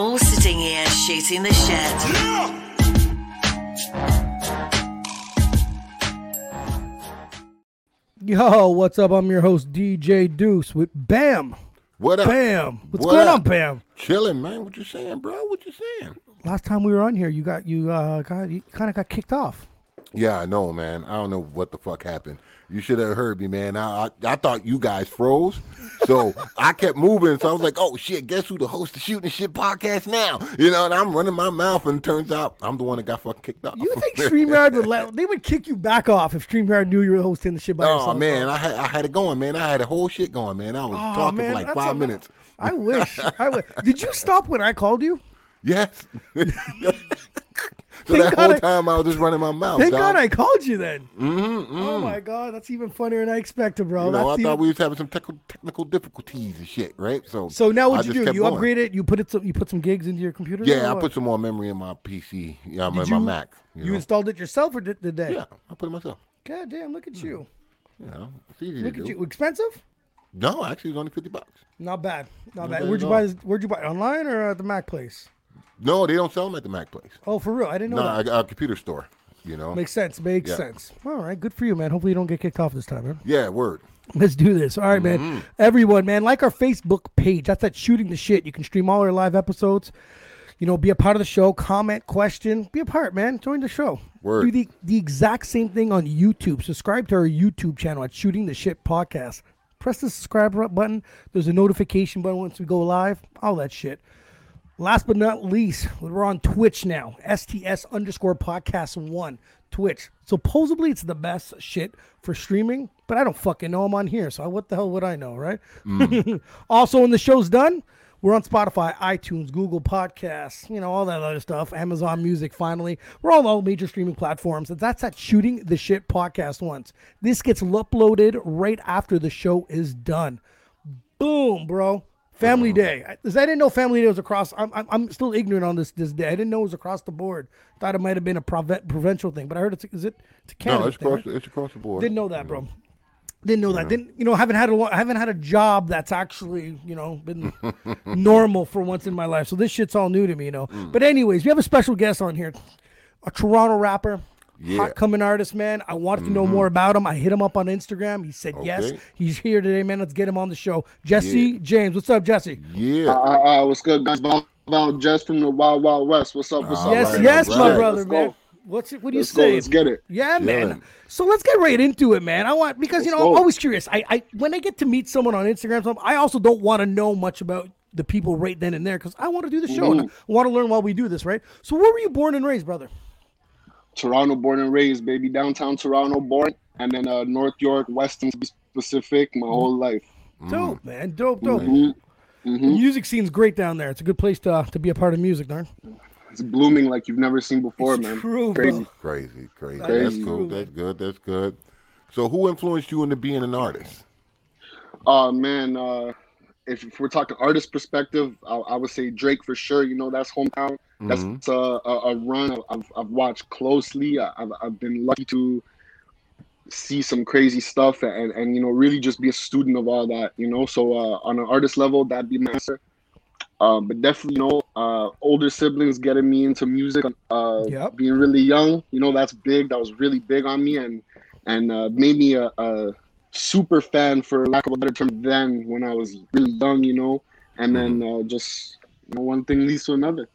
all sitting here shooting the shit. Yo, what's up? I'm your host DJ Deuce with Bam. What up? Bam. What's What going up? on, Bam? Chilling, man. What you saying, bro? What you saying? Last time we were on here, you got you uh got you kind of got kicked off. Yeah, I know, man. I don't know what the fuck happened. You should have heard me, man. I, I I thought you guys froze, so I kept moving. So I was like, "Oh shit! Guess who the host of Shooting Shit podcast now?" You know, and I'm running my mouth, and it turns out I'm the one that got fucking kicked off. You think StreamYard would let they would kick you back off if StreamYard knew you were hosting the shit by yourself? Oh man. I had I had it going, man. I had a whole shit going, man. I was Oh, talking man, for like five a- minutes. I wish. I wish. Did you stop when I called you? Yes. So that whole I- time I was just running my mouth. Thank dog. God I called you then. Mm-hmm, Oh my God, that's even funnier than I expected, bro. You know, I That's thought we was having some technical technical difficulties and shit, right? So So now what'd you do? You going. upgraded. You put it. Some, you put some gigs into your computer. Yeah, I what? put some more memory in my PC. Yeah, in my Mac. You, You know? installed it yourself or did, did they? yeah, I put it myself. God damn! Look at you. You know, it's easy Look to at do. you. Expensive? No, actually, it's only fifty bucks. Not bad. Not Not bad. bad Where'd you buy? This, where'd you buy? it? Online or at the Mac place? No, they don't sell them at the Mac place. Oh, for real? I didn't know No, that. a, a computer store. You know. Makes sense. Makes Yeah. sense. All right. Good for you, man. Hopefully you don't get kicked off this time, man. yeah, word. Let's do this. All right, Mm-hmm. man. Everyone, man, like our Facebook page. That's that shooting the shit. You can stream all our live episodes. You know, be a part of the show. Comment, question, be a part, man. Join the show. Word. Do the the exact same thing on YouTube. Subscribe to our YouTube channel at Shooting the Shit Podcast. Press the subscribe button. There's a notification button once we go live. All that shit. Last but not least, we're on Twitch now. STS underscore podcast one. Twitch. Supposedly it's the best shit for streaming, but I don't fucking know I'm on here. So what the hell would I know, right? Mm. also, when the show's done, we're on Spotify, iTunes, Google Podcasts, you know, all that other stuff. Amazon Music, finally. We're on all major streaming platforms. That's at Shooting the Shit Podcast once. This gets uploaded right after the show is done. Boom, bro. Family Day. I- 'cause I didn't know Family Day was across. I'm, I'm, I'm still ignorant on this this day. I didn't know it was across the board. Thought it might have been a proven- provincial thing, but I heard it's is it it's a Canada No, it's thing, across. right? It's across the board. Didn't know that, bro. Didn't know that. Didn't you know? Haven't had a haven't had a job that's actually you know been normal for once in my life. So this shit's all new to me, you know. Mm. But anyways, we have a special guest on here, a Toronto rapper. Yeah. Hot coming artist, man. I wanted to know more about him. I hit him up on Instagram. He said yes. He's here today, man. Let's get him on the show. Jesse James, what's up, Jesse? Yeah. Uh, uh, what's good, guys? Bob Bob Jess from the Wild Wild West. What's up? What's All up? yes, right, yes, all my brother, Let's man. go. What's it? What do you Let's go. say? Let's get it. Yeah, man. Chilling. So let's get right into it, man. I want because you know Let's I'm always curious. I, I when I get to meet someone on Instagram, something, I also don't want to know much about the people right then and there because I want to do the show and I want to learn while we do this, right? So where were you born and raised, brother? Toronto, born and raised, baby. Downtown Toronto, born, and then uh, North York, Weston, to be specific, my whole life. Dope, man. Dope, dope. Mhm. The music scene's great down there. It's a good place to to be a part of music, darn. It's blooming like you've never seen before, It's man. true, bro. Crazy. Crazy, crazy. That's is cool. true. That's good. That's good. So, who influenced you into being an artist? Uh man, uh, if, if we're talking artist perspective, I, I would say Drake for sure. You know, that's hometown. That's Mhm. uh, a, a run I've, I've watched closely. I've, I've been lucky to see some crazy stuff and, and you know really just be a student of all that. You know, so uh, on an artist level, that'd be my answer. Uh, but definitely, you know, uh, older siblings getting me into music. Uh, Yep. being really young, you know, that's big. That was really big on me, and and uh, made me a, a super fan, for lack of a better term, then when I was really young, you know. And then uh, just you know, one thing leads to another.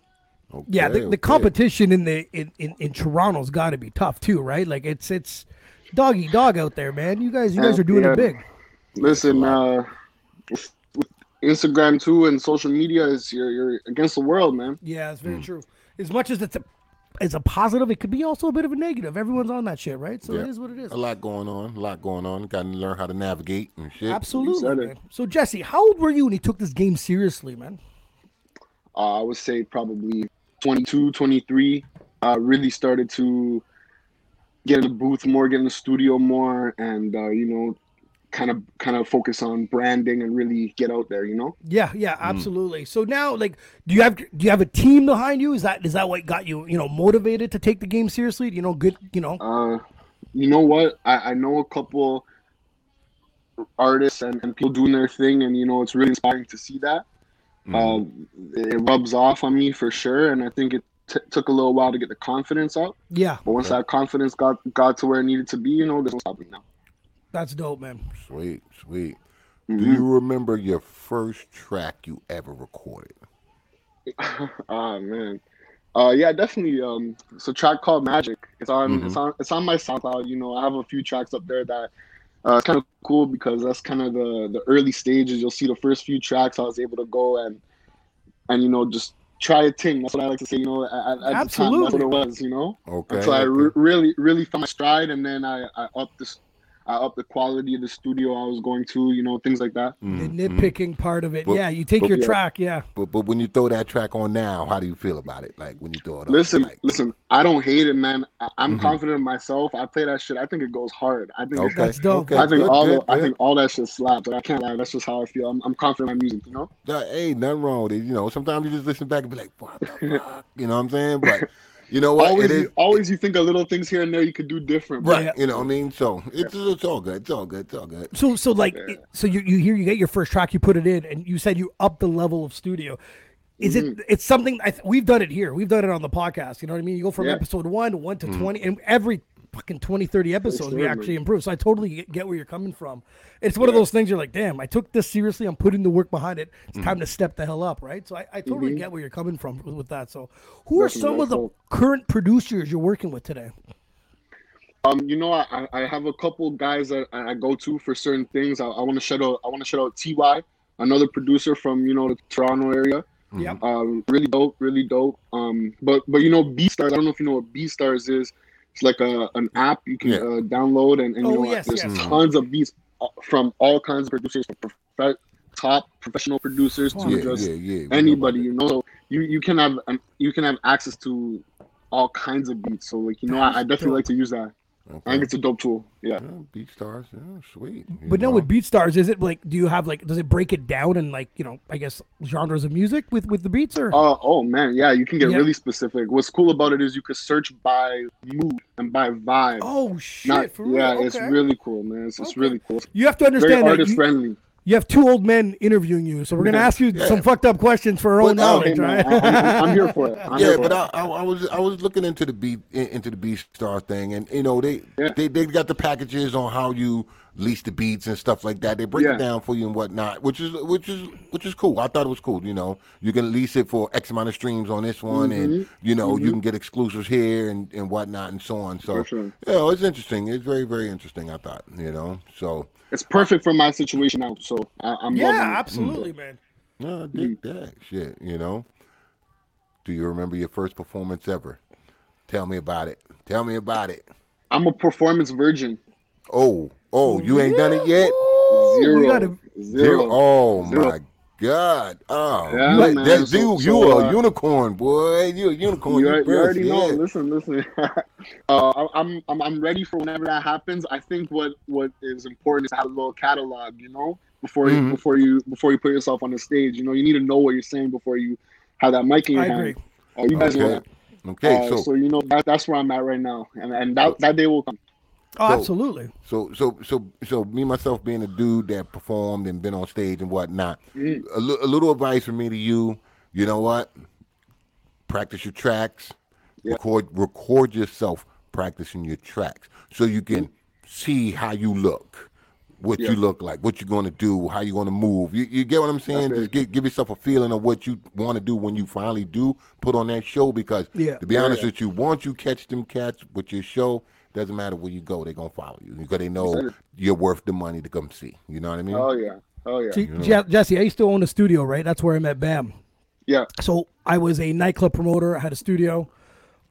Okay, Yeah, the, okay. the competition in the in, in, in Toronto's got to be tough too, right? Like it's it's dog eat dog out there, man. You guys you guys are doing Yeah. it big. Listen, uh, Instagram too and social media is you're you're against the world, man. Yeah, it's Mm. very true. As much as it's a it's a positive, it could be also a bit of a negative. Everyone's on that shit, right? So it Yeah. is what it is. A lot going on. A lot going on. Got to learn how to navigate and shit. Absolutely. Man. So Jesse, how old were you when you took this game seriously, man? Uh, I would say probably 22, 23. Uh, really started to get in the booth more, get in the studio more, and uh, you know, kind of kind of focus on branding and really get out there. You know. Yeah, yeah, absolutely. So now, like, do you have do you have a team behind you? Is that is that what got you you know motivated to take the game seriously? You know, good. You know, Uh, you know what? I, I know a couple artists and, and people doing their thing, and you know, it's really inspiring to see that. Um, it rubs off on me for sure, and I think it t- took a little while to get the confidence up. Yeah, But once that confidence got got to where it needed to be, you know, there's no stopping now. that's dope, man. Sweet, sweet. Mm-hmm. Do you remember your first track you ever recorded? Ah man. Uh yeah, definitely. Um it's a track called Magic. It's on it's on it's on my SoundCloud. You know, I have a few tracks up there that uh it's kind of cool because that's kind of the the early stages. You'll see the first few tracks I was able to go and and you know just try a thing. That's what I like to say, you know, at, at the time that's what it was, you know. Okay. so I re- really really found my stride and then I I upped this I upped the quality of the studio I was going to, you know, things like that. The Mm-hmm. nitpicking part of it. But- yeah, you take but- your Yeah. track. Yeah, But but when you throw that track on now, how do you feel about it? Like when you throw it on? Listen, like, listen. I don't hate it, man. I, I'm Mhm. confident in myself. I play that shit. I think it goes hard. I think. Okay. That's dope. Okay. I think good, all. good, the, I think all that shit slaps. Like, I can't lie. That's just how I feel. I'm, I'm confident in my music. You know. Nah, ain't nothing wrong with it. You know, sometimes you just listen back and be like, what the fuck? You know what I'm saying? But you know what? always, it is you, always, you think of little things here and there you could do different. right. Yeah. You know what I mean? So it's it's all good. It's all good. It's all good. So so like it- so you you hear you get your first track, you put it in, and you said you up the level of studio. Is Mm-hmm. it? It's something I th- we've done it here. We've done it on the podcast. You know what I mean? You go from Yeah. episode one, one to twenty, and every fucking 20, 30 episodes we actually improve. So I totally get- where you're coming from. It's one of those things you're like, damn, I took this seriously. I'm putting the work behind it. It's time to step the hell up, right? So I, I totally get where you're coming from with, with that. So who are some of the current producers you're working with today? Um, you know, I, I have a couple guys that I I go to for certain things. I, I want to shout out. I want to shout out Ty, another producer from you know the Toronto area. Yeah. Um, really dope, really dope. Um, but but you know, BeatStars. I don't know if you know what BeatStars is. It's like a an app you can Yeah. uh, download, and, and you Oh, know, yes, there's yes. tons of beats uh, from all kinds of producers, from prof- top professional producers to Yeah, just yeah, yeah. Anybody. You know, so you you can have um, you can have access to all kinds of beats. So like you know, I, I definitely like to use that. That. I think it's a dope tool. Yeah. Yeah, BeatStars, yeah, sweet. you But no, know? with BeatStars, is it like? Do you have like? Does it break it down in like you know? I guess genres of music with with the beats or? Uh, oh man, yeah, you can get Yeah. really specific. What's cool about it is you could search by mood and by vibe. oh shit! Not, for real? yeah, it's really cool, man. It's, it's really cool. You have to Very understand that artist you, friendly. You have two old men interviewing you, so we're gonna ask you some fucked up questions for our own But, knowledge, Hey, right? I, am I'm here for it. I'm yeah, but it. I, I, I was I was looking into the B into the beat star thing, and you know they Yeah. they they got the packages on how you lease the beats and stuff like that. They break Yeah. it down for you and whatnot, which is which is which is cool. I thought it was cool. You know, you can lease it for X amount of streams on this one, Mm-hmm. and you know you mm-hmm. can get exclusives here and and whatnot and so on. So For sure. yeah, it's interesting. It's very very interesting. I thought you know so. It's perfect for my situation now. So I, I'm yeah, loving it. absolutely, mm. man. No, I dig mm-hmm. that shit. You know. Do you remember your first performance ever? Tell me about it. Tell me about it. I'm a performance virgin. Oh, oh, you ain't done it yet. Ooh, Zero. We gotta, Zero. Oh Zero. my god. Oh, Yeah, you, man. that- So- you, so, you a uh, unicorn, boy. You a unicorn. You, You, al- you first, already know. Listen, listen. uh, I- I'm, I'm I'm ready for whenever that happens. I think what what is important is to have a little catalog, you know, before you Mhm. before you before you put yourself on the stage. You know, you need to know what you're saying before you have that mic in your I hand. agree. Uh, you guys know Okay. that. Okay, Uh, so so you know that, that's where I'm at right now, and and that, that day will come. Oh, So- absolutely. So so so so me myself being a dude that performed and been on stage and whatnot. Mm. A, little advice from me to you. You know what? Practice your tracks. Yeah. Record record yourself practicing your tracks so you can see how you look, what Yeah. you look like, what you're going to do, how you're going to move. You, you get what I'm saying? That's Just give, give yourself a feeling of what you want to do when you finally do put on that show. Because Yeah. to be honest yeah. with you, once you catch them cats with your show, doesn't matter where you go, they're gonna follow you because they know you're worth the money to come see. You know what I mean? Oh yeah, oh yeah, See, Je- Jesse, I used to own a studio, right? That's where I met Bam. yeah. So I was a nightclub promoter. I had a studio.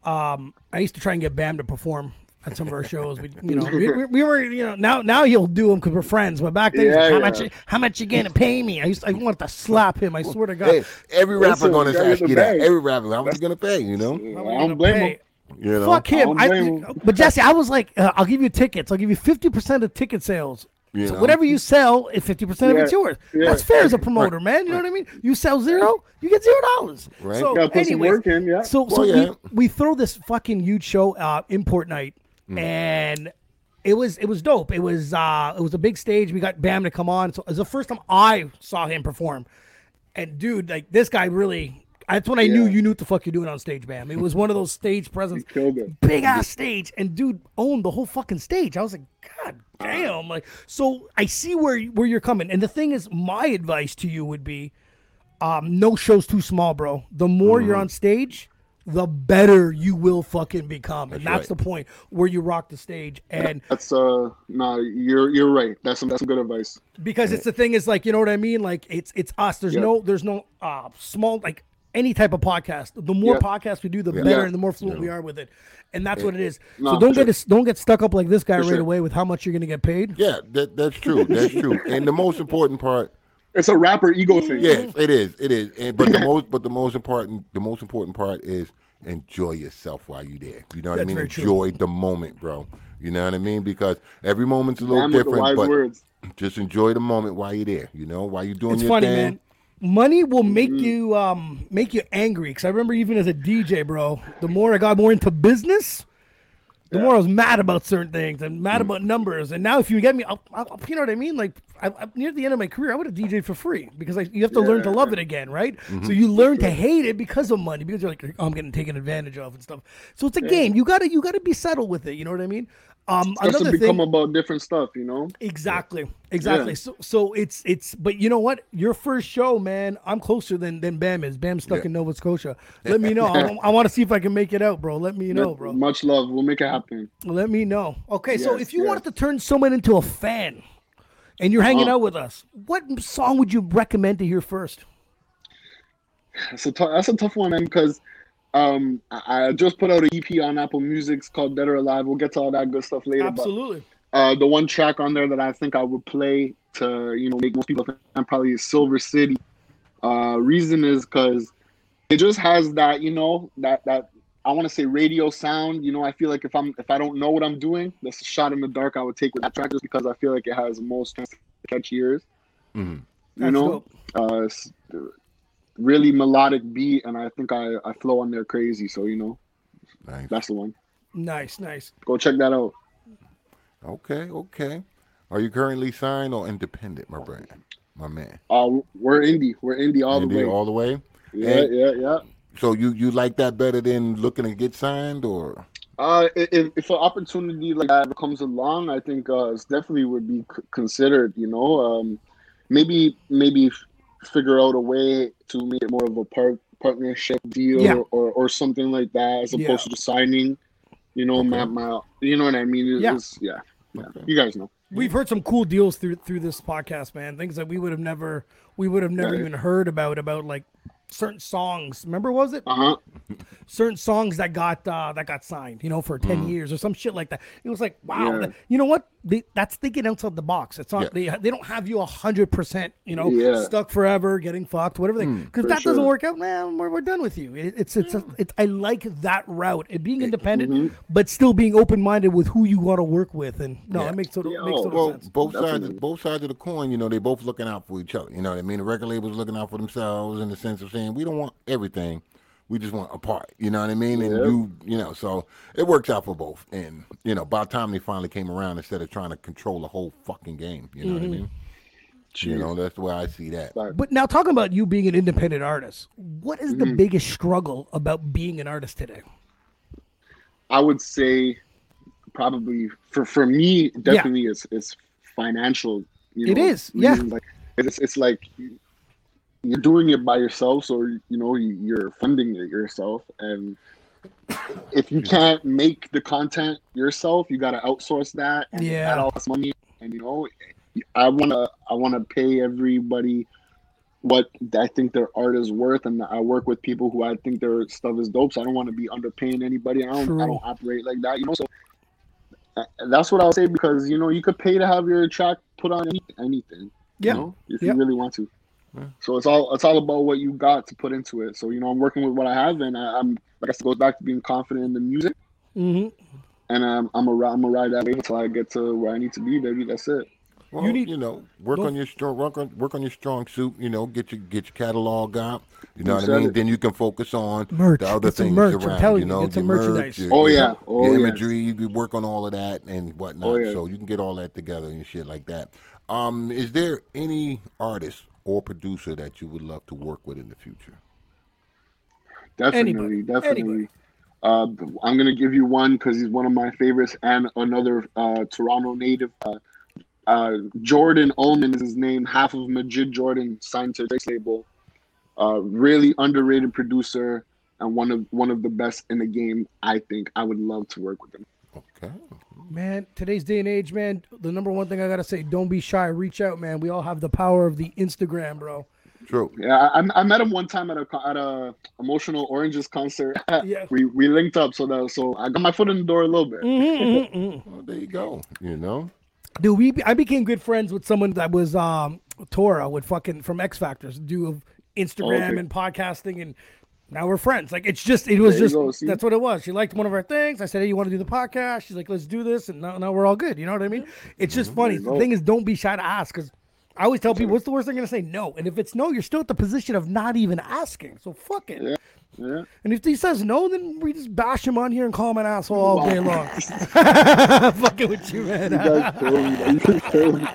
Um, I used to try and get Bam to perform at some of our shows. We, you know, we, we, we were, you know, now now he'll do them because we're friends. But back then, he's like, Yeah, how yeah. much, you- how much you gonna pay me? I used, I wanted to slap him. I swear to God. Hey, every rapper Listen, gonna ask you that. Every rapper, how much you gonna pay? You know? How am I I don't blame pay? him. You know? Fuck him. don't I, blame but Jesse, I was like, uh, I'll give you tickets. I'll give you fifty percent of ticket sales. You so know? whatever you sell, if fifty percent of it's yours. yeah. That's fair as a promoter, man. You know what I mean? You sell zero, you get zero dollars. Right. So, Gotta some work in, yeah. So, so yeah. we, we throw this fucking huge show, uh, import night, Mm. and it was it was dope. It was uh, it was a big stage. We got Bam to come on. So it was the first time I saw him perform. And dude, like this guy really. That's when I knew you knew what the fuck you're doing on stage, man. It was one of those stage presence, it. big ass stage, and dude owned the whole fucking stage. I was like, God damn! Like, so I see where where you're coming. And the thing is, my advice to you would be, um, no show's too small, bro. The more you're on stage, the better you will fucking become, and that's right. the point where you rock the stage. And That's uh, no, you're you're right. That's some that's some good advice. because it's the thing is like you know what I mean. Like it's it's us. There's Yeah. no there's no uh small like any type of podcast. The more Yeah. podcasts we do, the better, Yeah. and the more fluent we are with it. And that's what it is. so don't for get sure. us don't get stuck up like this guy For right sure. away with how much you're gonna get paid. Yeah, that that's true. That's true. And the most important part, It's a rapper ego thing. yes, it is. It is. And but the most but the most important the most important part is enjoy yourself while you're there. You know what That's I mean? very true. Enjoy the moment, bro. You know what I mean? Because every moment's a little Damn different, but words. just enjoy the moment while you're there. You know, while you're doing It's your funny, thing. man. Money will make Mm-hmm. you um make you angry. Cause I remember even as a DJ, bro, the more I got more into business, the more I was mad about certain things and Mm. mad about numbers. And now, if you get me, I'll, I'll, you know what I mean? Like I, I, near the end of my career, I would have DJed for free because like you have to learn to love it again, right? Mm-hmm. So you learn to hate it because of money because you're like, oh, I'm getting taken advantage of and stuff. So it's a game. You gotta you gotta be settled with it. You know what I mean? Um, Has to another become thing, about different stuff, you know. Exactly. Exactly. Yeah. So so it's it's but you know what? Your first show, man, I'm closer than than Bam is. Bam's stuck in Nova Scotia. Let me know. I, I want to see if I can make it out, bro. Let me know, bro. Much love. We'll make it happen. Let me know. Okay, so if you yes. wanted to turn someone into a fan and you're hanging Uh-huh. out with us, what song would you recommend to hear first? That's a. That's a tough one, man. Because um, I, I just put out an EP on Apple Music. It's called Dead or Alive. We'll get to all that good stuff later. but, Absolutely. uh, the one track on there that I think I would play to you know make most people fan probably is Silver City. Uh, reason is because it just has that you know that that I want to say radio sound. You know, I feel like if I'm if I don't know what I'm doing, that's a shot in the dark I would take with that track just because I feel like it has most chance to catch ears. Mhm. You That's know, dope. uh, it's really melodic beat, and I think I I flow on there crazy. So you know, Nice. that's the one. Nice, nice. Go check that out. Okay, okay. Are you currently signed or independent, my brand? My man. Uh, we're indie. We're indie all Indie the way. Indie all the way? yeah, and- yeah, yeah. So you you like that better than looking to get signed or Uh, if, if an opportunity like that comes along, I think uh, it's definitely would be c- considered. You know, um, maybe maybe f- figure out a way to make it more of a part partnership deal Yeah. or, or something like that, as opposed Yeah. to just signing. You know, Okay. my, my you know what I mean? It- Yeah. Yeah, yeah. Okay. You guys know. We've heard some cool deals through through this podcast, man. Things that we would have never we would have never even heard about about like certain songs. Remember, was it Uh huh. certain songs that got uh, that got signed? You know, for ten years or some shit like that. It was like, wow, Yeah. that- you know what? They, that's thinking outside the box. It's not Yeah. they they don't have you hundred percent. You know, Yeah. stuck forever, getting fucked, whatever. They because for that doesn't work out, man. We're, we're done with you. It, it's it's a, it's I like that route and being independent, Mm-hmm. but still being open minded with who you want to work with. And no, Yeah. that makes total, Yo, makes total well, sense. both sides, both sides of the coin, you know, they both looking out for each other. You know what I mean? The record label's looking out for themselves in the sense of saying we don't want everything, we just want a part. You know what I mean? And Yep. you, you know, so it works out for both. And you know, by the time they finally came around, instead of trying to control the whole fucking game, you know what I mean? You know, that's the way I see that. But But now, talking about you being an independent artist, what is Mm-hmm. the biggest struggle about being an artist today? I would say probably for for me definitely it's it's financial. You It know, is, yeah. Like it's it's like you're doing it by yourself, so you know you- you're funding it yourself, and if you can't make the content yourself, you got to outsource that. And Yeah. that all costs money, and you know, I wanna I wanna pay everybody what I think their art is worth, and I work with people who I think their stuff is dope. So I don't want to be underpaying anybody. I don't True. I don't operate like that, you know. So that's what I'll say because you know you could pay to have your track put on any, anything. Yeah. You know, if Yeah. you really want to. Yeah. So it's all it's all about what you got to put into it. So you know I'm working with what I have, and I, I'm like I said, it goes back to being confident in the music, hmm and um, I'm a I'm a ride that way until I get to where I need to be, baby. That's it. Well, You need, you, know, work Go- on your strong work on work on your strong suit. You know, get your get your catalog out. You know what I mean? it. Then you can focus on Merch. the other Get some things merch, I'm around. you you, know, get your merchandise. merch, Oh, your- yeah. Oh, your yeah. imagery. You can work on all of that and whatnot. Oh, yeah. So you can get all that together and shit like that. Um, is there any artist or producer that you would love to work with in the future? Definitely, Anybody. definitely. Anybody. Uh, I'm gonna give you one because he's one of my favorites, and another uh, Toronto native. Uh, uh, Jordan Ullman is his name. Half of Majid Jordan signed to Drake's label. Uh, really underrated producer and one of one of the best in the game. I think I would love to work with him. Okay. Man, today's day and age, man, the number one thing I gotta say, don't be shy. Reach out, man. We all have the power of the Instagram, bro. True. Yeah, I, I met him one time at a at a emotional oranges concert. Yeah. we we linked up, so that so I got my foot in the door a little bit. Mm-hmm, mm-hmm, mm-hmm. Well, there you go. You know. Dude, we I became good friends with someone that was um Tora with fucking from X Factors, do of Instagram oh, Okay. and podcasting and now we're friends. Like it's just it was There just go, that's what it was. She liked one of our things. I said, Hey, you want to do the podcast? She's like, Let's do this and now, now we're all good. You know what I mean? It's just funny. The thing is don't be shy to ask because I always tell people, what's the worst thing gonna say? No. And if it's no, you're still at the position of not even asking. So fuck it. Yeah. Yeah. And if he says no, then we just bash him on here and call him an asshole all day long. Fucking with you, man. You guys kill me, man. You guys kill me.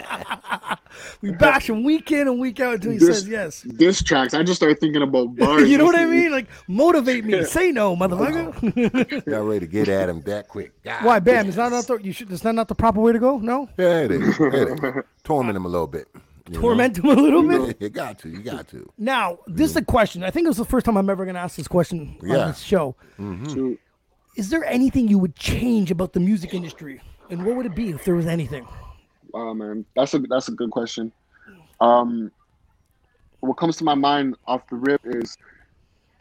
We bash him week in and week out until he This- says yes. Diss tracks. I just started thinking about bars. You know what I mean? Like motivate me. Say no, motherfucker. Got ready to get at him that quick. God Why, bam? damn. Is that not the you should? Is that not the proper way to go? No, Yeah, it is. It is. Torment him a little bit. You know? torment him a little bit. You got to. You got to. Now, this is a question. I think it was the first time I'm ever going to ask this question on Yeah. this show. Shoot. Is there anything you would change about the music industry, and what would it be if there was anything? Oh man, that's a that's a good question. Um, what comes to my mind off the rip is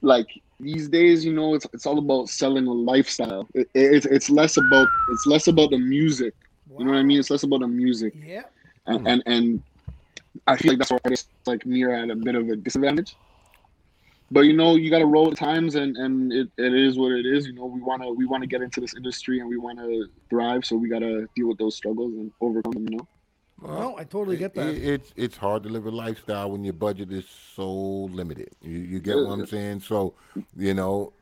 like these days, you know, it's it's all about selling a lifestyle. It, it's it's less about it's less about the music. You know what I mean? It's less about the music, Yeah. and and, and I feel like that's why artists like me are at a bit of a disadvantage. But you know, you got to roll with times, and and it, it is what it is. You know, we wanna we wanna get into this industry, and we wanna thrive, so we gotta deal with those struggles and overcome them. You know. No, I totally get that. It, it's it's hard to live a lifestyle when your budget is so limited. You you get what I'm saying? So, you know,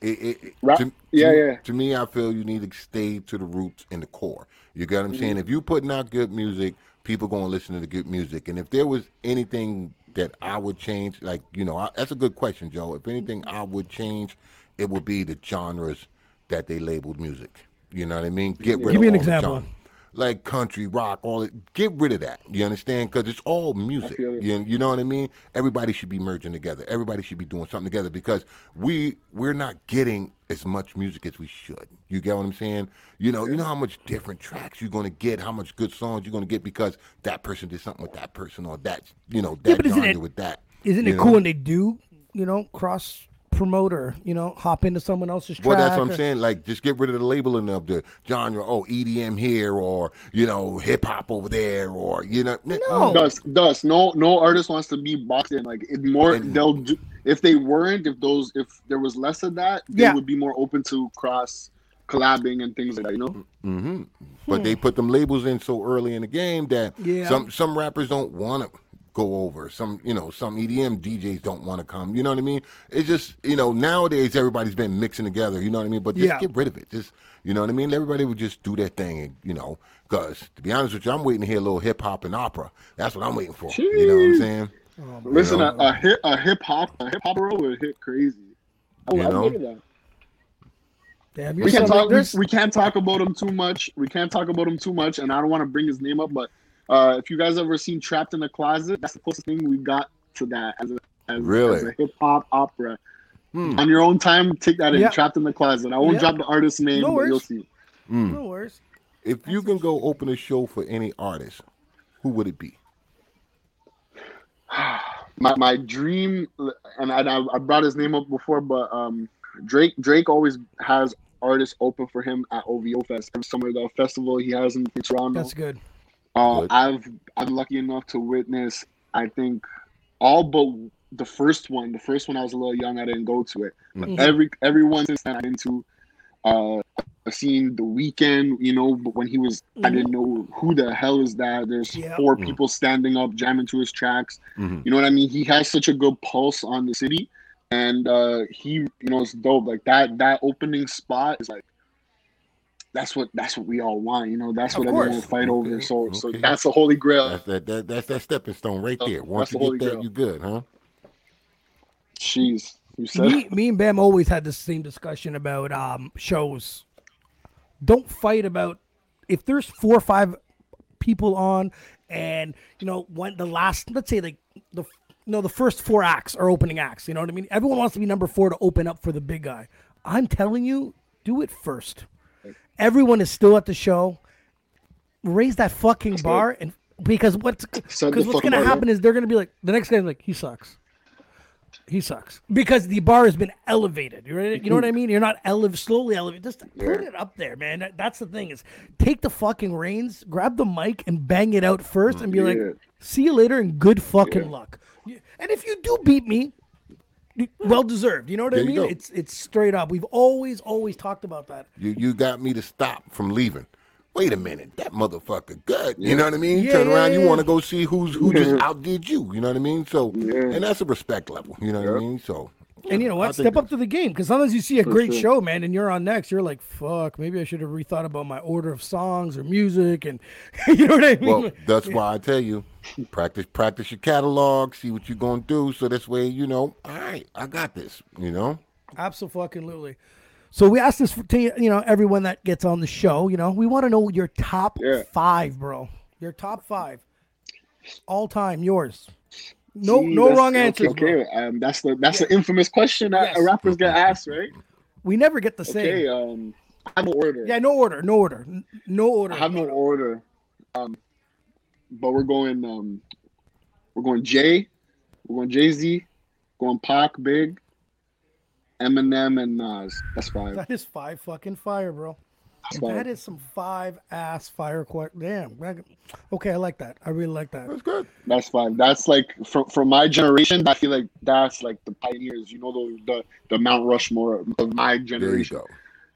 it, it, it- Right. to, Yeah, to, yeah. To me, I feel you need to stay to the roots and the core. You get what I'm mm-hmm. saying? If you putting out good music, people gonna listen to the good music. And if there was anything that I would change, like you know, I, that's a good question, Joe. If anything I would change, it would be the genres that they labeled music. You know what I mean? Get rid Give me an example. Genres like country, rock, all it. Get rid of that. You understand? Because it's all music. feel it. You, you know what I mean? Everybody should be merging together. Everybody should be doing something together because we we're not getting as much music as we should. You get what I'm saying? You know, you know how much different tracks you're gonna get, how much good songs you're gonna get because that person did something with that person or that you know that but isn't genre it- with that. Isn't it know? cool when they do, you know, cross promote or you know, hop into someone else's track? Well, that's what I'm or- saying. Like, just get rid of the labeling of the genre. Oh, EDM here, or you know, hip hop over there, or you know, No. Thus, thus, no, no artist wants to be boxed in. Like it more, And- they'll do, if they weren't, if those, if there was less of that, they Yeah. would be more open to cross collabing and things like that. You know, hmm But they put them labels in so early in the game that Yeah. some some rappers don't want to go over. Some you know some EDM DJs don't want to come. You know what I mean? It's just you know nowadays everybody's been mixing together. You know what I mean? But just Yeah. get rid of it. Just you know what I mean? Everybody would just do their thing. And, you know, because to be honest with you, I'm waiting to hear a little hip hop and opera. That's what I'm waiting for. You know what I'm Jeez. saying? listen, a, a hit, a hip hop, a hip hop would hit crazy. I You would know? that. Damn, We can't talk. We, we can't talk about him too much. We can't talk about him too much, and I don't want to bring his name up. But uh, if you guys ever seen Trapped in the Closet, that's the closest thing we got to that as a as, Really? as a hip hop opera. Hmm. On your own time, take that in. Yeah. Trapped in the Closet. I won't Yeah. drop the artist's name, No but you'll see. Mm. No worries. If you can go open a show for any artist, who would it be? my my dream, and I, I brought his name up before, but um, Drake Drake always has artists open for him at OVO Fest. Every summer, the festival he has in, in Toronto. That's good. Uh, I've I'm lucky enough to witness. I think all but the first one. The first one I was a little young. I didn't go to it. But Mhm. every everyone since then I've been to. Uh, I've seen the Weeknd. You know, but when he was, I Mhm. didn't know who the hell is that. There's Yeah. four Mhm. people standing up jamming to his tracks. Mhm. You know what I mean? He has such a good pulse on the city, and uh, he, you know, it's dope. Like that that opening spot is like that's what that's what we all want. You know, that's Of what everyone course. will fight over. Okay, So so okay. that's the holy grail. That's that, that that's that stepping stone right there. Once That's you holy get that, grail. you good, huh? Jeez, you said me, me and Bam always had the same discussion about um, shows. Don't fight about if there's four or five people on, and you know when the last, let's say like the no the first four acts are opening acts. You know what I mean? Everyone wants to be number four to open up for the big guy. I'm telling you, do it first. Everyone is still at the show. Raise that fucking bar and because what's because what's gonna happen is they're gonna be like the next guy's like he sucks he sucks because the bar has been elevated. You know, you know what I mean? You're not elev slowly elevated. Just put it up there, man. That- That's the thing is take the fucking reins, grab the mic, and bang it out first, and be Yeah. like, "See you later," and good fucking luck. And if you do beat me, well deserved. You know what I There you mean? It's it's straight up. We've always always talked about that. You you got me to stop from leaving. Wait a minute, that motherfucker good. You know what I mean? Yeah, Turn yeah, around, you want to go see who's who just outdid you. You know what I mean? So, Yeah. and that's a respect level. You know what I mean? So, And you know what? Step up to the game because sometimes you see a great sure. show, man, and you're on next. You're like, "Fuck, maybe I should have rethought about my order of songs or music." And you know what I mean? Well, that's why I tell you, practice practice your catalog, see what you're gonna do, so this way you know, all right, I got this. You know, Absolutely. So we asked this to you know everyone that gets on the show. You know, we want to know your top Yeah. five, bro. Your top five, all time, yours. No, Gee, no wrong answers. Okay, okay. Um, that's the that's the infamous question that Yes. rappers get asked, right? We never get the same. Okay. Um, I have no order. Yeah, no order, no order, no order. I have no order. Um, but we're going. Um, we're going Jay. We're going Jay Z. Going Pac, Big, Eminem, and Nas. That's five. That is five fucking fire, bro. That's. That is some five ass fire. Qu- Damn. Okay, I like that. I really like that. that's good. That's fine. That's like from from my generation. I feel like that's like the pioneers. You know the the, the Mount Rushmore of my There you generation. go.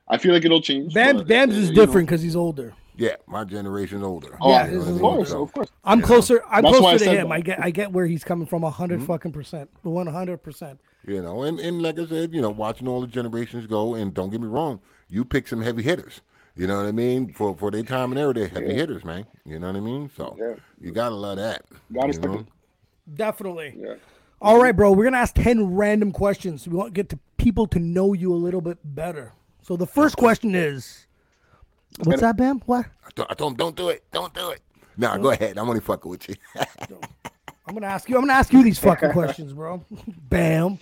I feel like it'll change. Bam, but, Bam's uh, is different because he's older. Yeah, my generation older. Oh, Yeah, You know I is of mean? course, So, of course. I'm closer. I'm That's closer to said him. that. I get. I get where he's coming from. hundred fucking percent. One hundred percent. You know, and, and like I said, you know, watching all the generations go, and don't get me wrong, you pick some heavy hitters. You know what I mean? For for their time and era, they're heavy hitters, man. You know what I mean? So Yeah. you gotta love that. Gotta you know? Definitely. Yeah. All right, bro. We're gonna ask ten random questions. We want to get to people to know you a little bit better. So the first question is, what's that, Bam? What? I told, I told him, don't do it, don't do it. Nah, go ahead. I'm only fucking with you. I'm gonna ask you. I'm gonna ask you these fucking questions, bro. Bam.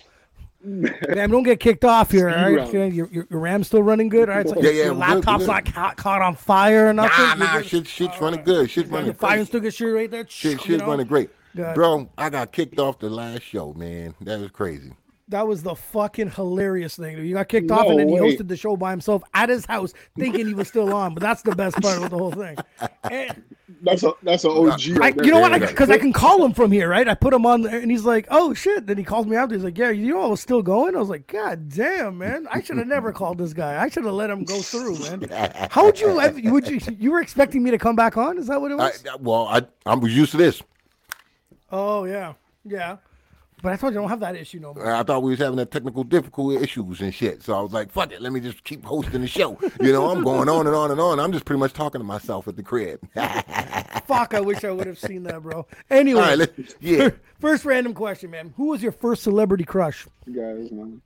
Bam, don't get kicked off here, all right? round. Okay, Your, your, your RAM's still running good, all right? So Yeah, yeah, Your we're good, laptop's good. not caught, caught on fire or nothing. nah, nah, good? shit, shit's running good. Shit's running The fire great. still good shit right there. Shit, you shit's know? running great. Good. Bro, I got kicked off the last show, man. That was crazy. That was the fucking hilarious thing. dude. You got kicked off, and No then he way. hosted the show by himself at his house, thinking he was still on. But that's the best part of the whole thing. And That's a that's an OG. I, you know what? Yeah, Because I, can call him from here, right? I put him on there, and he's like, "Oh shit!" Then he calls me after. He's like, "Yeah, you know I was still going." I was like, "God damn, man! I should have never called this guy. I should have let him go through, man." How would you? ever- Would you? You were expecting me to come back on? Is that what it was? I- well, I I was used to this. oh yeah, yeah. But I told you I don't have that issue no more. I thought we was having a technical difficulty issues and shit. So I was like, fuck it, let me just keep hosting the show. You know, I'm going on and on and on. I'm just pretty much talking to myself at the crib. Fuck! I wish I would have seen that, bro. Anyway, All right, let, yeah. first random question, man. Who was your first celebrity crush? guys, man.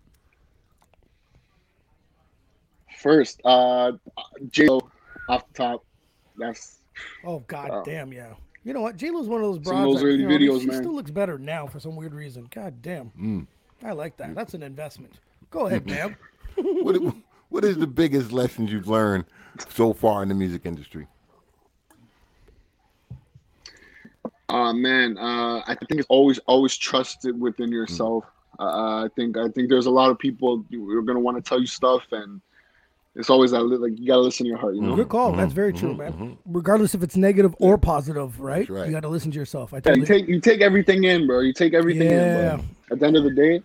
First, uh, J Lo off the top. That's Oh god Wow. damn, yeah. You know what? J Lo's one of those Some broads. of those that, early you know, videos, she man. still looks better now for some weird reason. God damn. Mm. I like that. That's an investment. Go ahead, man. what, what is the biggest lessons you've learned so far in the music industry? Uh man, uh, I think it's always always trust it within yourself. Uh, I think I think there's a lot of people who are gonna want to tell you stuff, and it's always that like you gotta listen to your heart. You know, Good call. That's very true, mm-hmm. man. Mm-hmm. Regardless if it's negative or positive, right? Right. You got to listen to yourself. I yeah, totally you take you take everything in, bro. You take everything Yeah. in. But at the end of the day,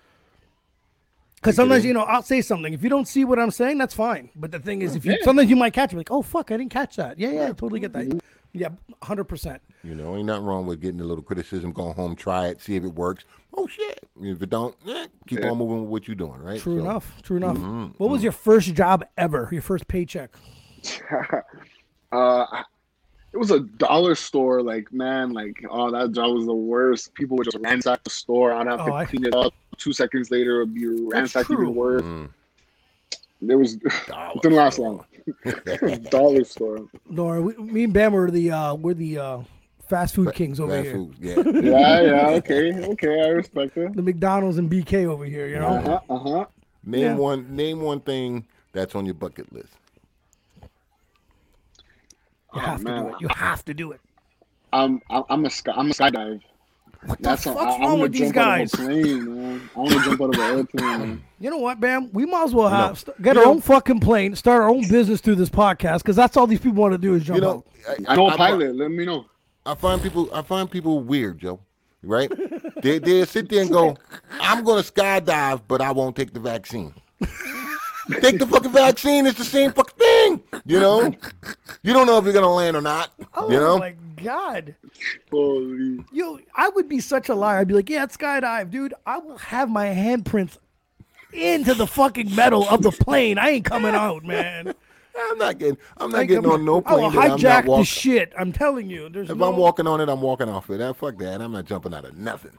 Because sometimes, you know, I'll say something. If you don't see what I'm saying, that's fine. But the thing is, if you Yeah. sometimes you might catch it, like, oh fuck, I didn't catch that. Yeah, yeah, I totally get that. Mm-hmm. Yeah, hundred percent. You know, ain't nothing wrong with getting a little criticism, go home, try it, see if it works. Oh shit! If it don't, eh, keep on moving with what you're doing, right? True So, enough. True enough. What was your first job ever? Your first paycheck? uh, it was a dollar store. Like man, like oh that job was the worst. People would just ransack the store. I'd have Oh, to I- clean it up. Two seconds later, it'd be ransacked even worse. Mm. There was Dollar didn't last long. dollar store. Nor we, me and Bam were the uh, we're the uh, fast food kings over Fast here. food, yeah. Yeah, yeah, okay, okay, I respect it. The McDonald's and BK over here. You know. Uh huh, uh huh. Name Yeah. one. Name one thing that's on your bucket list. You have to do it. You have to do it. I'm I'm I'm a sky, I'm a skydive. What the That's fuck's I, I wrong wanna with these jump out of guys? a plane, man. I want to jump out of an airplane. Man. You know what, Bam? We might as well have No. st- get You our know- own fucking plane, start our own business through this podcast, because that's all these people want to do is jump You know, out. I know a I- pilot. Let me know. I find people I find people weird, Joe. Right? they they sit there and go, I'm gonna skydive, but I won't take the vaccine. take the fucking vaccine, it's the same fucking thing. You know? You don't know if you're gonna land or not. Oh you know? my god, Holy. yo, I would be such a liar. I'd be like, yeah, it's skydive, dude. I will have my handprints into the fucking metal of the plane. I ain't coming out, man. I'm not getting I'm not Ain't getting coming- on no plane. I'm not hijack the shit. I'm telling you. There's If no, I'm walking on it, I'm walking off it. Ah, fuck that. I'm not jumping out of nothing.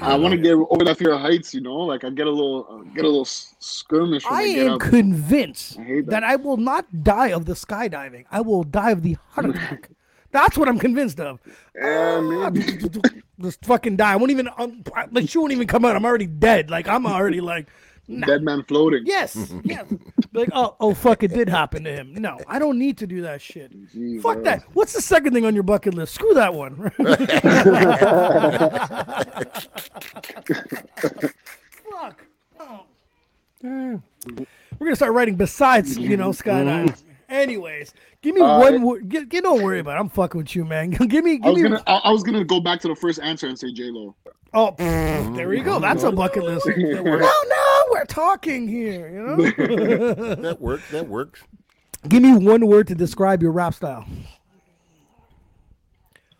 I want to get over that fear of heights. You know, like I get a little, uh, get a little skirmish I I, am up. convinced I that. that. I will not die of the skydiving. I will die of the heart attack. That's what I'm convinced of. Yeah, maybe. Just fucking die. I won't even. Um, like she won't even come out. I'm already dead. Like I'm already like. Dead man floating. Yes, yes. Like oh, oh, fuck! It did happen to him. No, I don't need to do that shit. Fuck that. What's the second thing on your bucket list? Screw that one. Fuck. Oh. We're gonna start writing besides, you know, skydive. Anyways, give me Uh, one word. Get, get, don't worry about. it. I'm fucking with you, man. give me, I give was me. gonna, I, I was gonna go back to the first answer and say J Lo. Oh, pff, there you go. That's a bucket list. no, no, we're talking here. You know. That works. That works. give me one word to describe your rap style.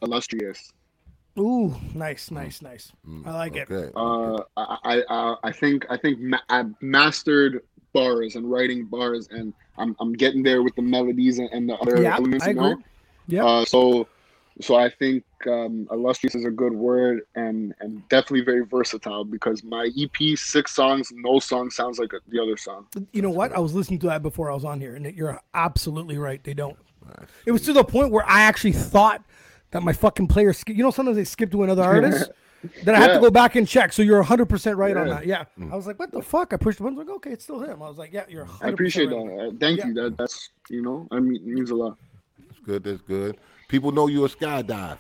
Illustrious. Ooh, nice, nice, nice. I like it. Uh, I, I, I, I think, I think ma- I've mastered bars and writing bars, and I'm, I'm getting there with the melodies and, and the other Yeah, elements. I agree. Yeah. Uh, so, so I think um, illustrious is a good word, and and definitely very versatile because my EP six songs, no song sounds like the other song. You know what? I was listening to that before I was on here, and you're absolutely right. They don't. It was to the point where I actually thought that my fucking player. sk- you know, sometimes they skip to another artist. Then I have to go back and check. So you're 100% right on that. Yeah. I was like, what the fuck? I pushed the button. I was like, okay, it's still him. I was like, yeah, you're 100% I appreciate right. that. Thank Yeah. you. That that's you know, I mean, it means a lot. That's good. That's good. People know you're a skydive.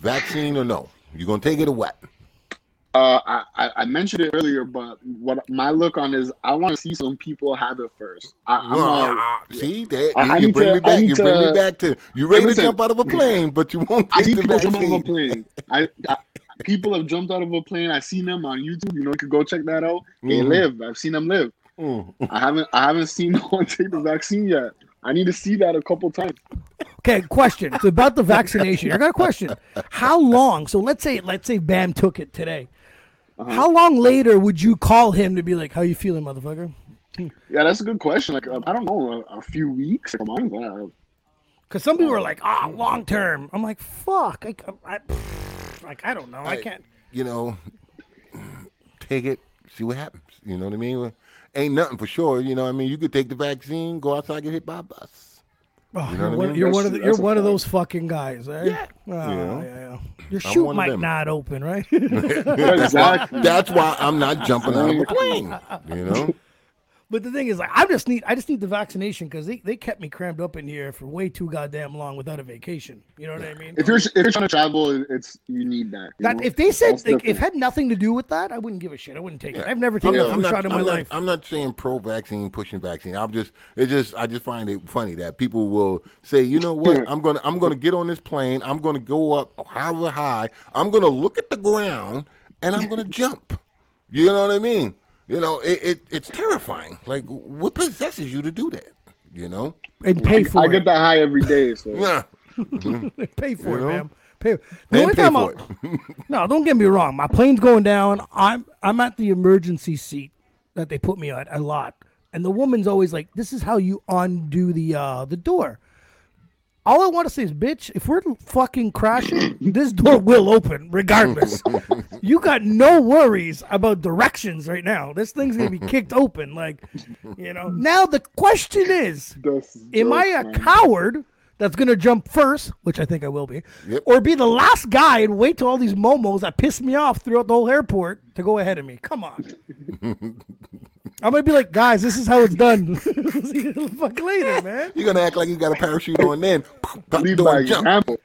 Vaccine or no? You gonna take it or what? Uh, I, I I mentioned it earlier, but what my look on is I want to see some people have it first. I, I'm all- Ah, See that? I- I you need bring to- me back. You bring me back to you ready to jump out of a plane, but you won't I take see the people jump out of a plane. I, I people have jumped out of a plane. I've seen them on YouTube. You know, you could go check that out. They Mhm. live. I've seen them live. Mm. I haven't I haven't seen no one take the vaccine yet. I need to see that a couple times. Okay, question. It's about the vaccination. I got a question. How long? So let's say let's say Bam took it today. Uh-huh. How long later would you call him to be like, "How you feeling, motherfucker?" Yeah, that's a good question. Like uh, I don't know, a, a few weeks. Come on. Because some people are like, "Ah, long term." I'm like, "Fuck." I, I, like I don't know. I I- can't. You know, take it, see what happens. You know what I mean? Ain't nothing for sure. You know what I mean? You could take the vaccine, go outside, get hit by a bus. Oh, You know you're what I one, mean? you're one of the, you're that's a one of those fucking guys, right? Yeah. Oh, You know? yeah, yeah. Your I'm chute might not open, right? exactly. That's why I'm not jumping out of a plane. You know? But the thing is, like, I just need, I just need the vaccination because they, they kept me crammed up in here for way too goddamn long without a vacation. You know what I mean? If you're if you're trying to travel, it's you need that. you That if they said like, if it had nothing to do with that, I wouldn't give a shit. I wouldn't take it. I've never I'm taken not, a I'm flu shot in my I'm not- life. I'm not saying pro-vaccine, pushing vaccine. I'm just, it just, I just find it funny that people will say, you know what, I'm gonna, I'm gonna get on this plane. I'm gonna go up however high. I'm gonna look at the ground and I'm gonna jump. You know what I mean? You know, it, it it's terrifying. Like, what possesses you to do that? You know? and pay for I it. get that high every day. So Yeah. pay for You it, know? man. Pay. The only pay time for I'll- no, don't get me wrong. My plane's going down. I'm I'm at the emergency seat that they put me at a lot. and the woman's always like, "This is how you undo the uh the door." All I want to say is, bitch, if we're fucking crashing, this door will open regardless. you got no worries about directions right now. This thing's gonna be kicked open, like, you know. Now the question is, That's am I jokes, a man. coward that's gonna jump first, which I think I will be, Yep. or be the last guy and wait till all these momos that piss me off throughout the whole airport to go ahead of me? Come on. I'm gonna be like, guys, this is how it's done. See you fuck later, man. You're gonna act like you got a parachute on, then pop the by jump. example.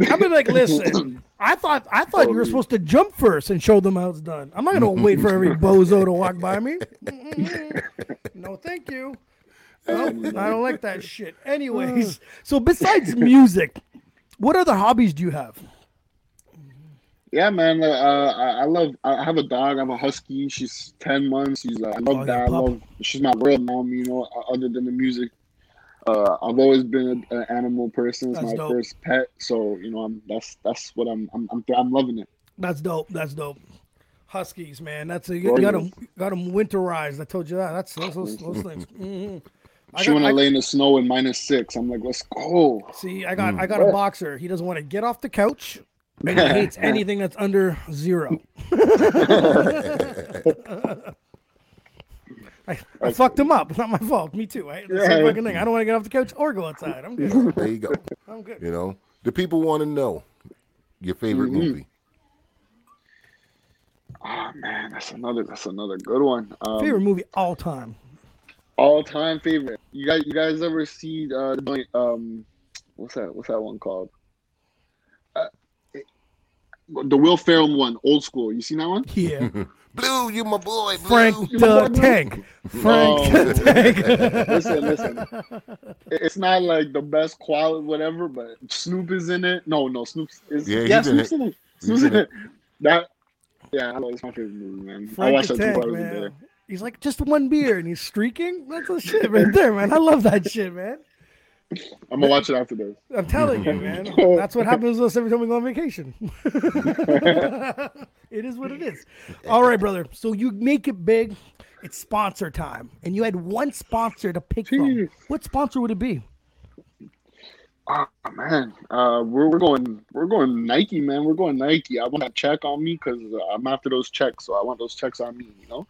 I'm gonna be like, listen. I thought I thought you were supposed to jump first and show them how it's done. I'm not gonna wait for every bozo to walk by me. Mm-mm. No, thank you. Nope, I don't like that shit. Anyways, so besides music, what other hobbies do you have? Yeah, man. Uh, I, I love. I have a dog. I have a husky. She's ten months. She's. Uh, I love Oh, that. yeah, I love. She's my world mom. You know, uh, other than the music. Uh, I've always been an animal person. It's That's my dope. first pet. So you know, I'm. That's that's what I'm. I'm. I'm, I'm loving it. That's dope. That's dope. Huskies, man. That's a, you got them got them winterized. I told you that. That's those those, those things. hmm I She got, want I, to lay in the snow in minus six. I'm like, let's go. see, I got I got a boxer. He doesn't want to get off the couch. And he hates anything that's under zero. I, I fucked him up. It's not my fault. Me too. I, the same fucking thing. I don't want to get off the couch or go outside. I'm good. There you go. I'm good. You know, the people want to know your favorite movie. Oh man, that's another. That's another good one. Um, Favorite movie all time. all time favorite. You guys, you guys ever see uh, the joint, um, what's that? What's that one called? Uh, it- the Will Ferrell one, old school. You seen that one? Yeah. Blue, you my boy. Blue. Frank the Tank. Frank Oh. the Tank. listen, listen. It's not like the best quality, whatever, but Snoop is in it. No, no, Snoop is Yeah, yeah, he's in Snoop's it. in it. Snoop's in in it. That, yeah, I know it's my favorite movie, man. I Frank watched the that two Tank, hours a day. man. He's like just one beer and he's streaking. That's the shit right there, man. I love that shit, man. I'm gonna watch it after this. I'm telling you, man. That's what happens to us every time we go on vacation. it is what it is. All right, brother. So you make it big. It's sponsor time, and you had one sponsor to pick from. What sponsor would it be? Oh man, uh, we're we're going we're going Nike, man. We're going Nike. I want that check on me because I'm after those checks, so I want those checks on me. You know.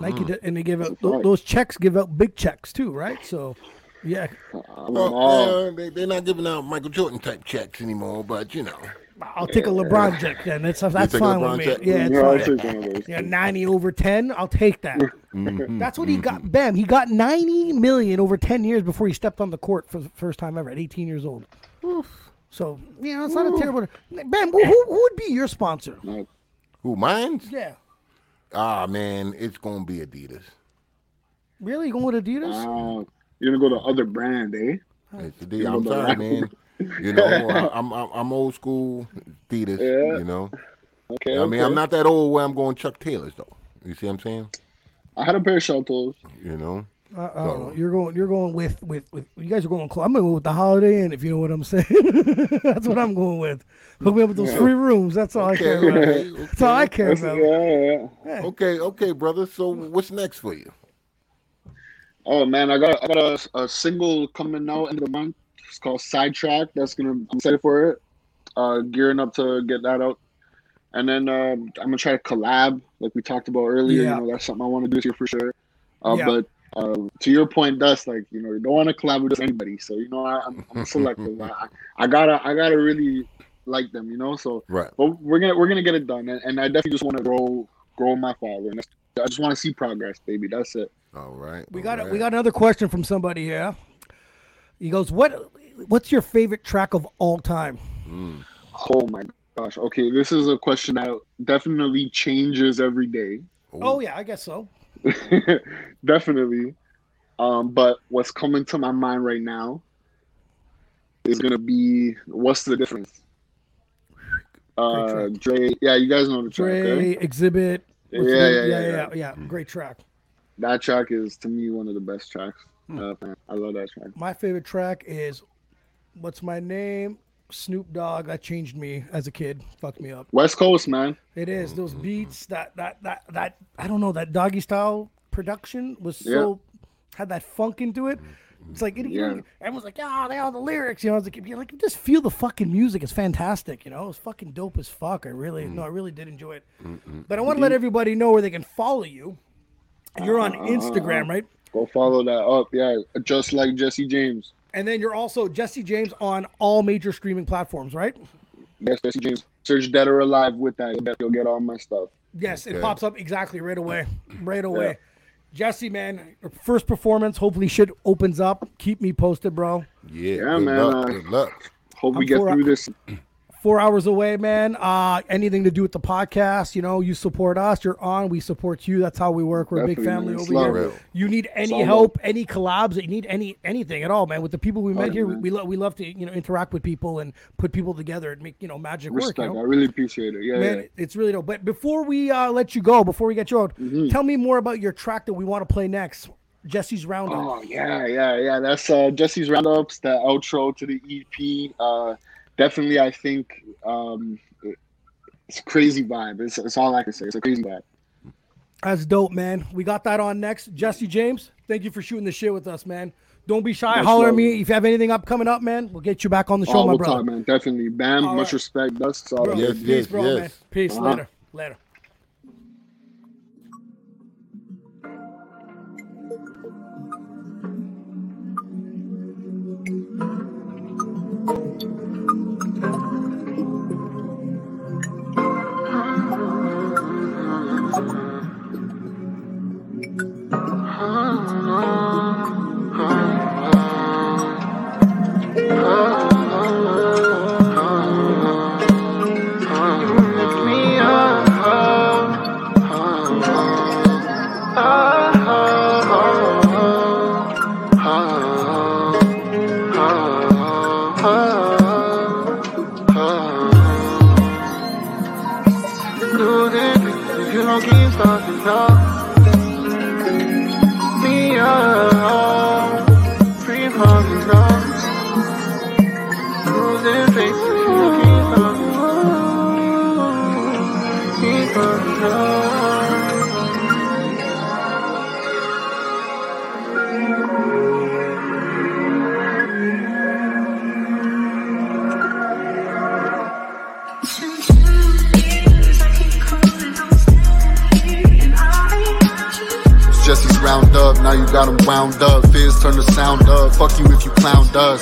Nike, did- and they give out right. those checks. Give out big checks too, right? So, yeah, Well, all. uh, they, they're not giving out Michael Jordan type checks anymore, but you know. I'll take a LeBron check then. That's that's fine LeBron with me. check? Yeah, it's Yeah, fine. take one of those. Yeah, 90 over 10, I'll take that. Mm-hmm. That's what he got. Bam, he got 90 million over 10 years before he stepped on the court for the first time ever at 18 years old. So, yeah, it's not a terrible. Bam, who, who who would be your sponsor? Who mine's? Yeah. Ah man, it's gonna be Adidas. Really? You going with Adidas? uh, you're gonna go to other brand, eh? It's Adidas. I'm sorry, man. You know, I, I'm, I'm I'm old school Adidas. Yeah. You know, Okay. I mean, I'm not that old where I'm going Chuck Taylors though. You see what I'm saying? I had a pair of shell toes. You know. I, I don't know. You're going. You're going with with with. You guys are going. Close. I'm going with the Holiday Inn, if you know what I'm saying. That's what I'm going with. Hook me up with those free rooms. That's all I care about. okay, That's all I care about. yeah, yeah. okay, okay, brother. So what's next for you? Oh man, I got I got a, a single coming out end of the month. It's called Sidetrack. That's gonna I'm excited for it. Uh, gearing up to get that out, and then um, I'm gonna try to collab like we talked about earlier. Yeah. You know, that's something I want to do this year for sure. Uh, Yeah. But uh, to your point, Dust, like you know, you don't want to collaborate with anybody. So you know, I, I'm, I'm selective. I, I gotta I gotta really like them. You know, so Right. but we're gonna we're gonna get it done, and, and I definitely just want to grow grow my following. That's, I just want to see progress, baby. That's it. All right. We all got right. we got another question from somebody here. He goes, "What what's your favorite track of all time?" Oh my gosh. Okay, this is a question that definitely changes every day. Oh yeah, I guess so. definitely. Um, but what's coming to my mind right now is gonna be what's the difference? Uh, Dre. Yeah, you guys know the track. Dre, right? Xzibit. Yeah, yeah, yeah, yeah. yeah, yeah. Great track. That track is to me one of the best tracks. Hmm. Uh, I love that track. My favorite track is "What's My Name." Snoop Dogg. That changed me as a kid. Fucked me up. West Coast, man. It is those beats that that that that I don't know that doggy style production was so had that funk into it. It's like it, Yeah. everyone's like, "Yeah, they all the lyrics." You know, it's like, you're like, just feel the fucking music. It's fantastic. You know, it's fucking dope as fuck. I really, no, I really did enjoy it. But I want to let everybody know where they can follow you. You're on ah, Instagram, right? Go follow that up. Yeah, just like Jesse James. And then you're also Jesse James on all major streaming platforms, right? Yes, Jesse James. Search Dead or Alive with that. You'll get all my stuff. Yes, it Okay. pops up exactly right away. Right away. Jesse, man, first performance. Hopefully, shit opens up. Keep me posted, bro. Yeah, Yeah, good man, Luck, uh, good luck. Hope we I'm get for- through this. Four hours away, man. Uh, anything to do with the podcast? You know, you support us. You're on. We support you. That's how we work. We're a big family over love, here. You need any help, any collabs, you need any anything at all, man. With the people we met here, we, man. we, lo- we love to you know interact with people and put people together and make you know magic Respect. work. You know? I really appreciate it. Yeah, Man, yeah. it's really dope. But before we uh, let you go, before we get you out, Mm-hmm. tell me more about your track that we want to play next. Jesse's Roundup. Oh yeah, yeah, yeah. That's uh, Jesse's roundups, the outro to the EP. Uh, definitely, I think um, it's a crazy vibe. It's, it's all I can say. It's a crazy vibe. That's dope, man. We got that on next. Jesse James, thank you for shooting the shit with us, man. Don't be shy. Much Holler at me if you have anything up coming up, man. We'll get you back on the show, Oh, my we'll brother. talk, man. Definitely. Bam. All much right. respect. That's all. Bro, Yes, peace, yes, bro, yes. man. Peace. Uh-huh. Later. Later. You got him wound up. Fizz turn the sound up. Fuck you if you clown us.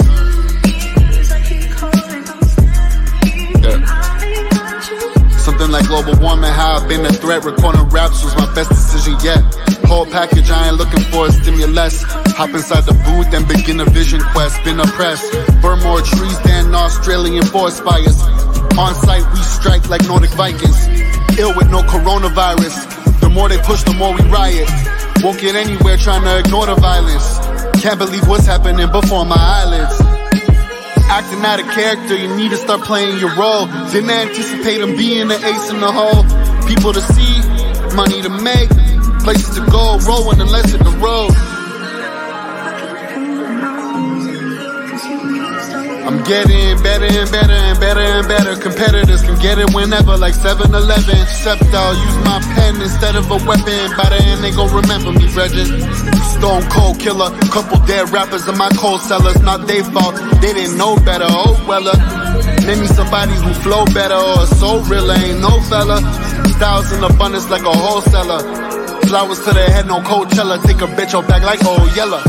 Something like global warming, how I've been a threat. Recording raps was my best decision yet. Whole package, I ain't looking for a stimulus. Hop inside the booth and begin a vision quest. Been oppressed. Burn more trees than Australian forest fires. On site, we strike like Nordic Vikings. Ill with no coronavirus. The more they push, the more we riot. Won't get anywhere trying to ignore the violence. Can't believe what's happening before my eyelids. Acting out of character, you need to start playing your role. Didn't anticipate him being the ace in the hole. People to see, money to make, places to go, rolling and less in the I'm getting better and better and better and better. Competitors can get it whenever, like 7 Eleven. Except I'll use my pen instead of a weapon. By the end, they gon' remember me, Bridget. Stone cold killer. Couple dead rappers in my cold cellars. Not they fault. They didn't know better. Oh, weller. Name uh, me somebody who flow better or so real. Ain't no fella. Styles in abundance like a wholesaler. Flowers to the head, no Coachella. Take a bitch out back like oh yella.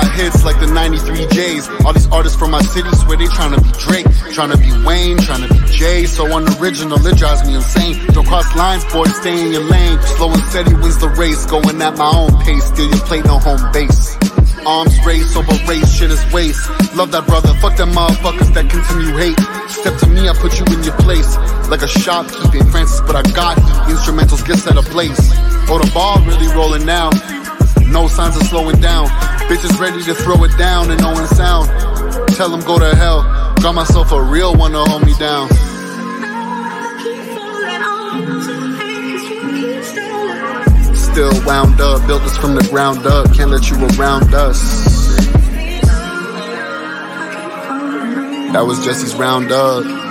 Got hits like the 93 J's. All these artists from my city swear they tryna be Drake, tryna be Wayne, tryna be Jay. So unoriginal, it drives me insane. Don't cross lines, boy, stay in your lane. Slow and steady wins the race, going at my own pace. Steal your plate, no home base. Arms raised over race, shit is waste. Love that brother, fuck them motherfuckers that continue hate. Step to me, I put you in your place. Like a shopkeeping Francis, but I got. Instrumentals get set ablaze. Oh, the ball really rolling now. No signs of slowing down. Bitches ready to throw it down and no one sound. Tell them go to hell. Got myself a real one to hold me down. Still wound up, built this from the ground up. Can't let you around us. That was Jesse's round up.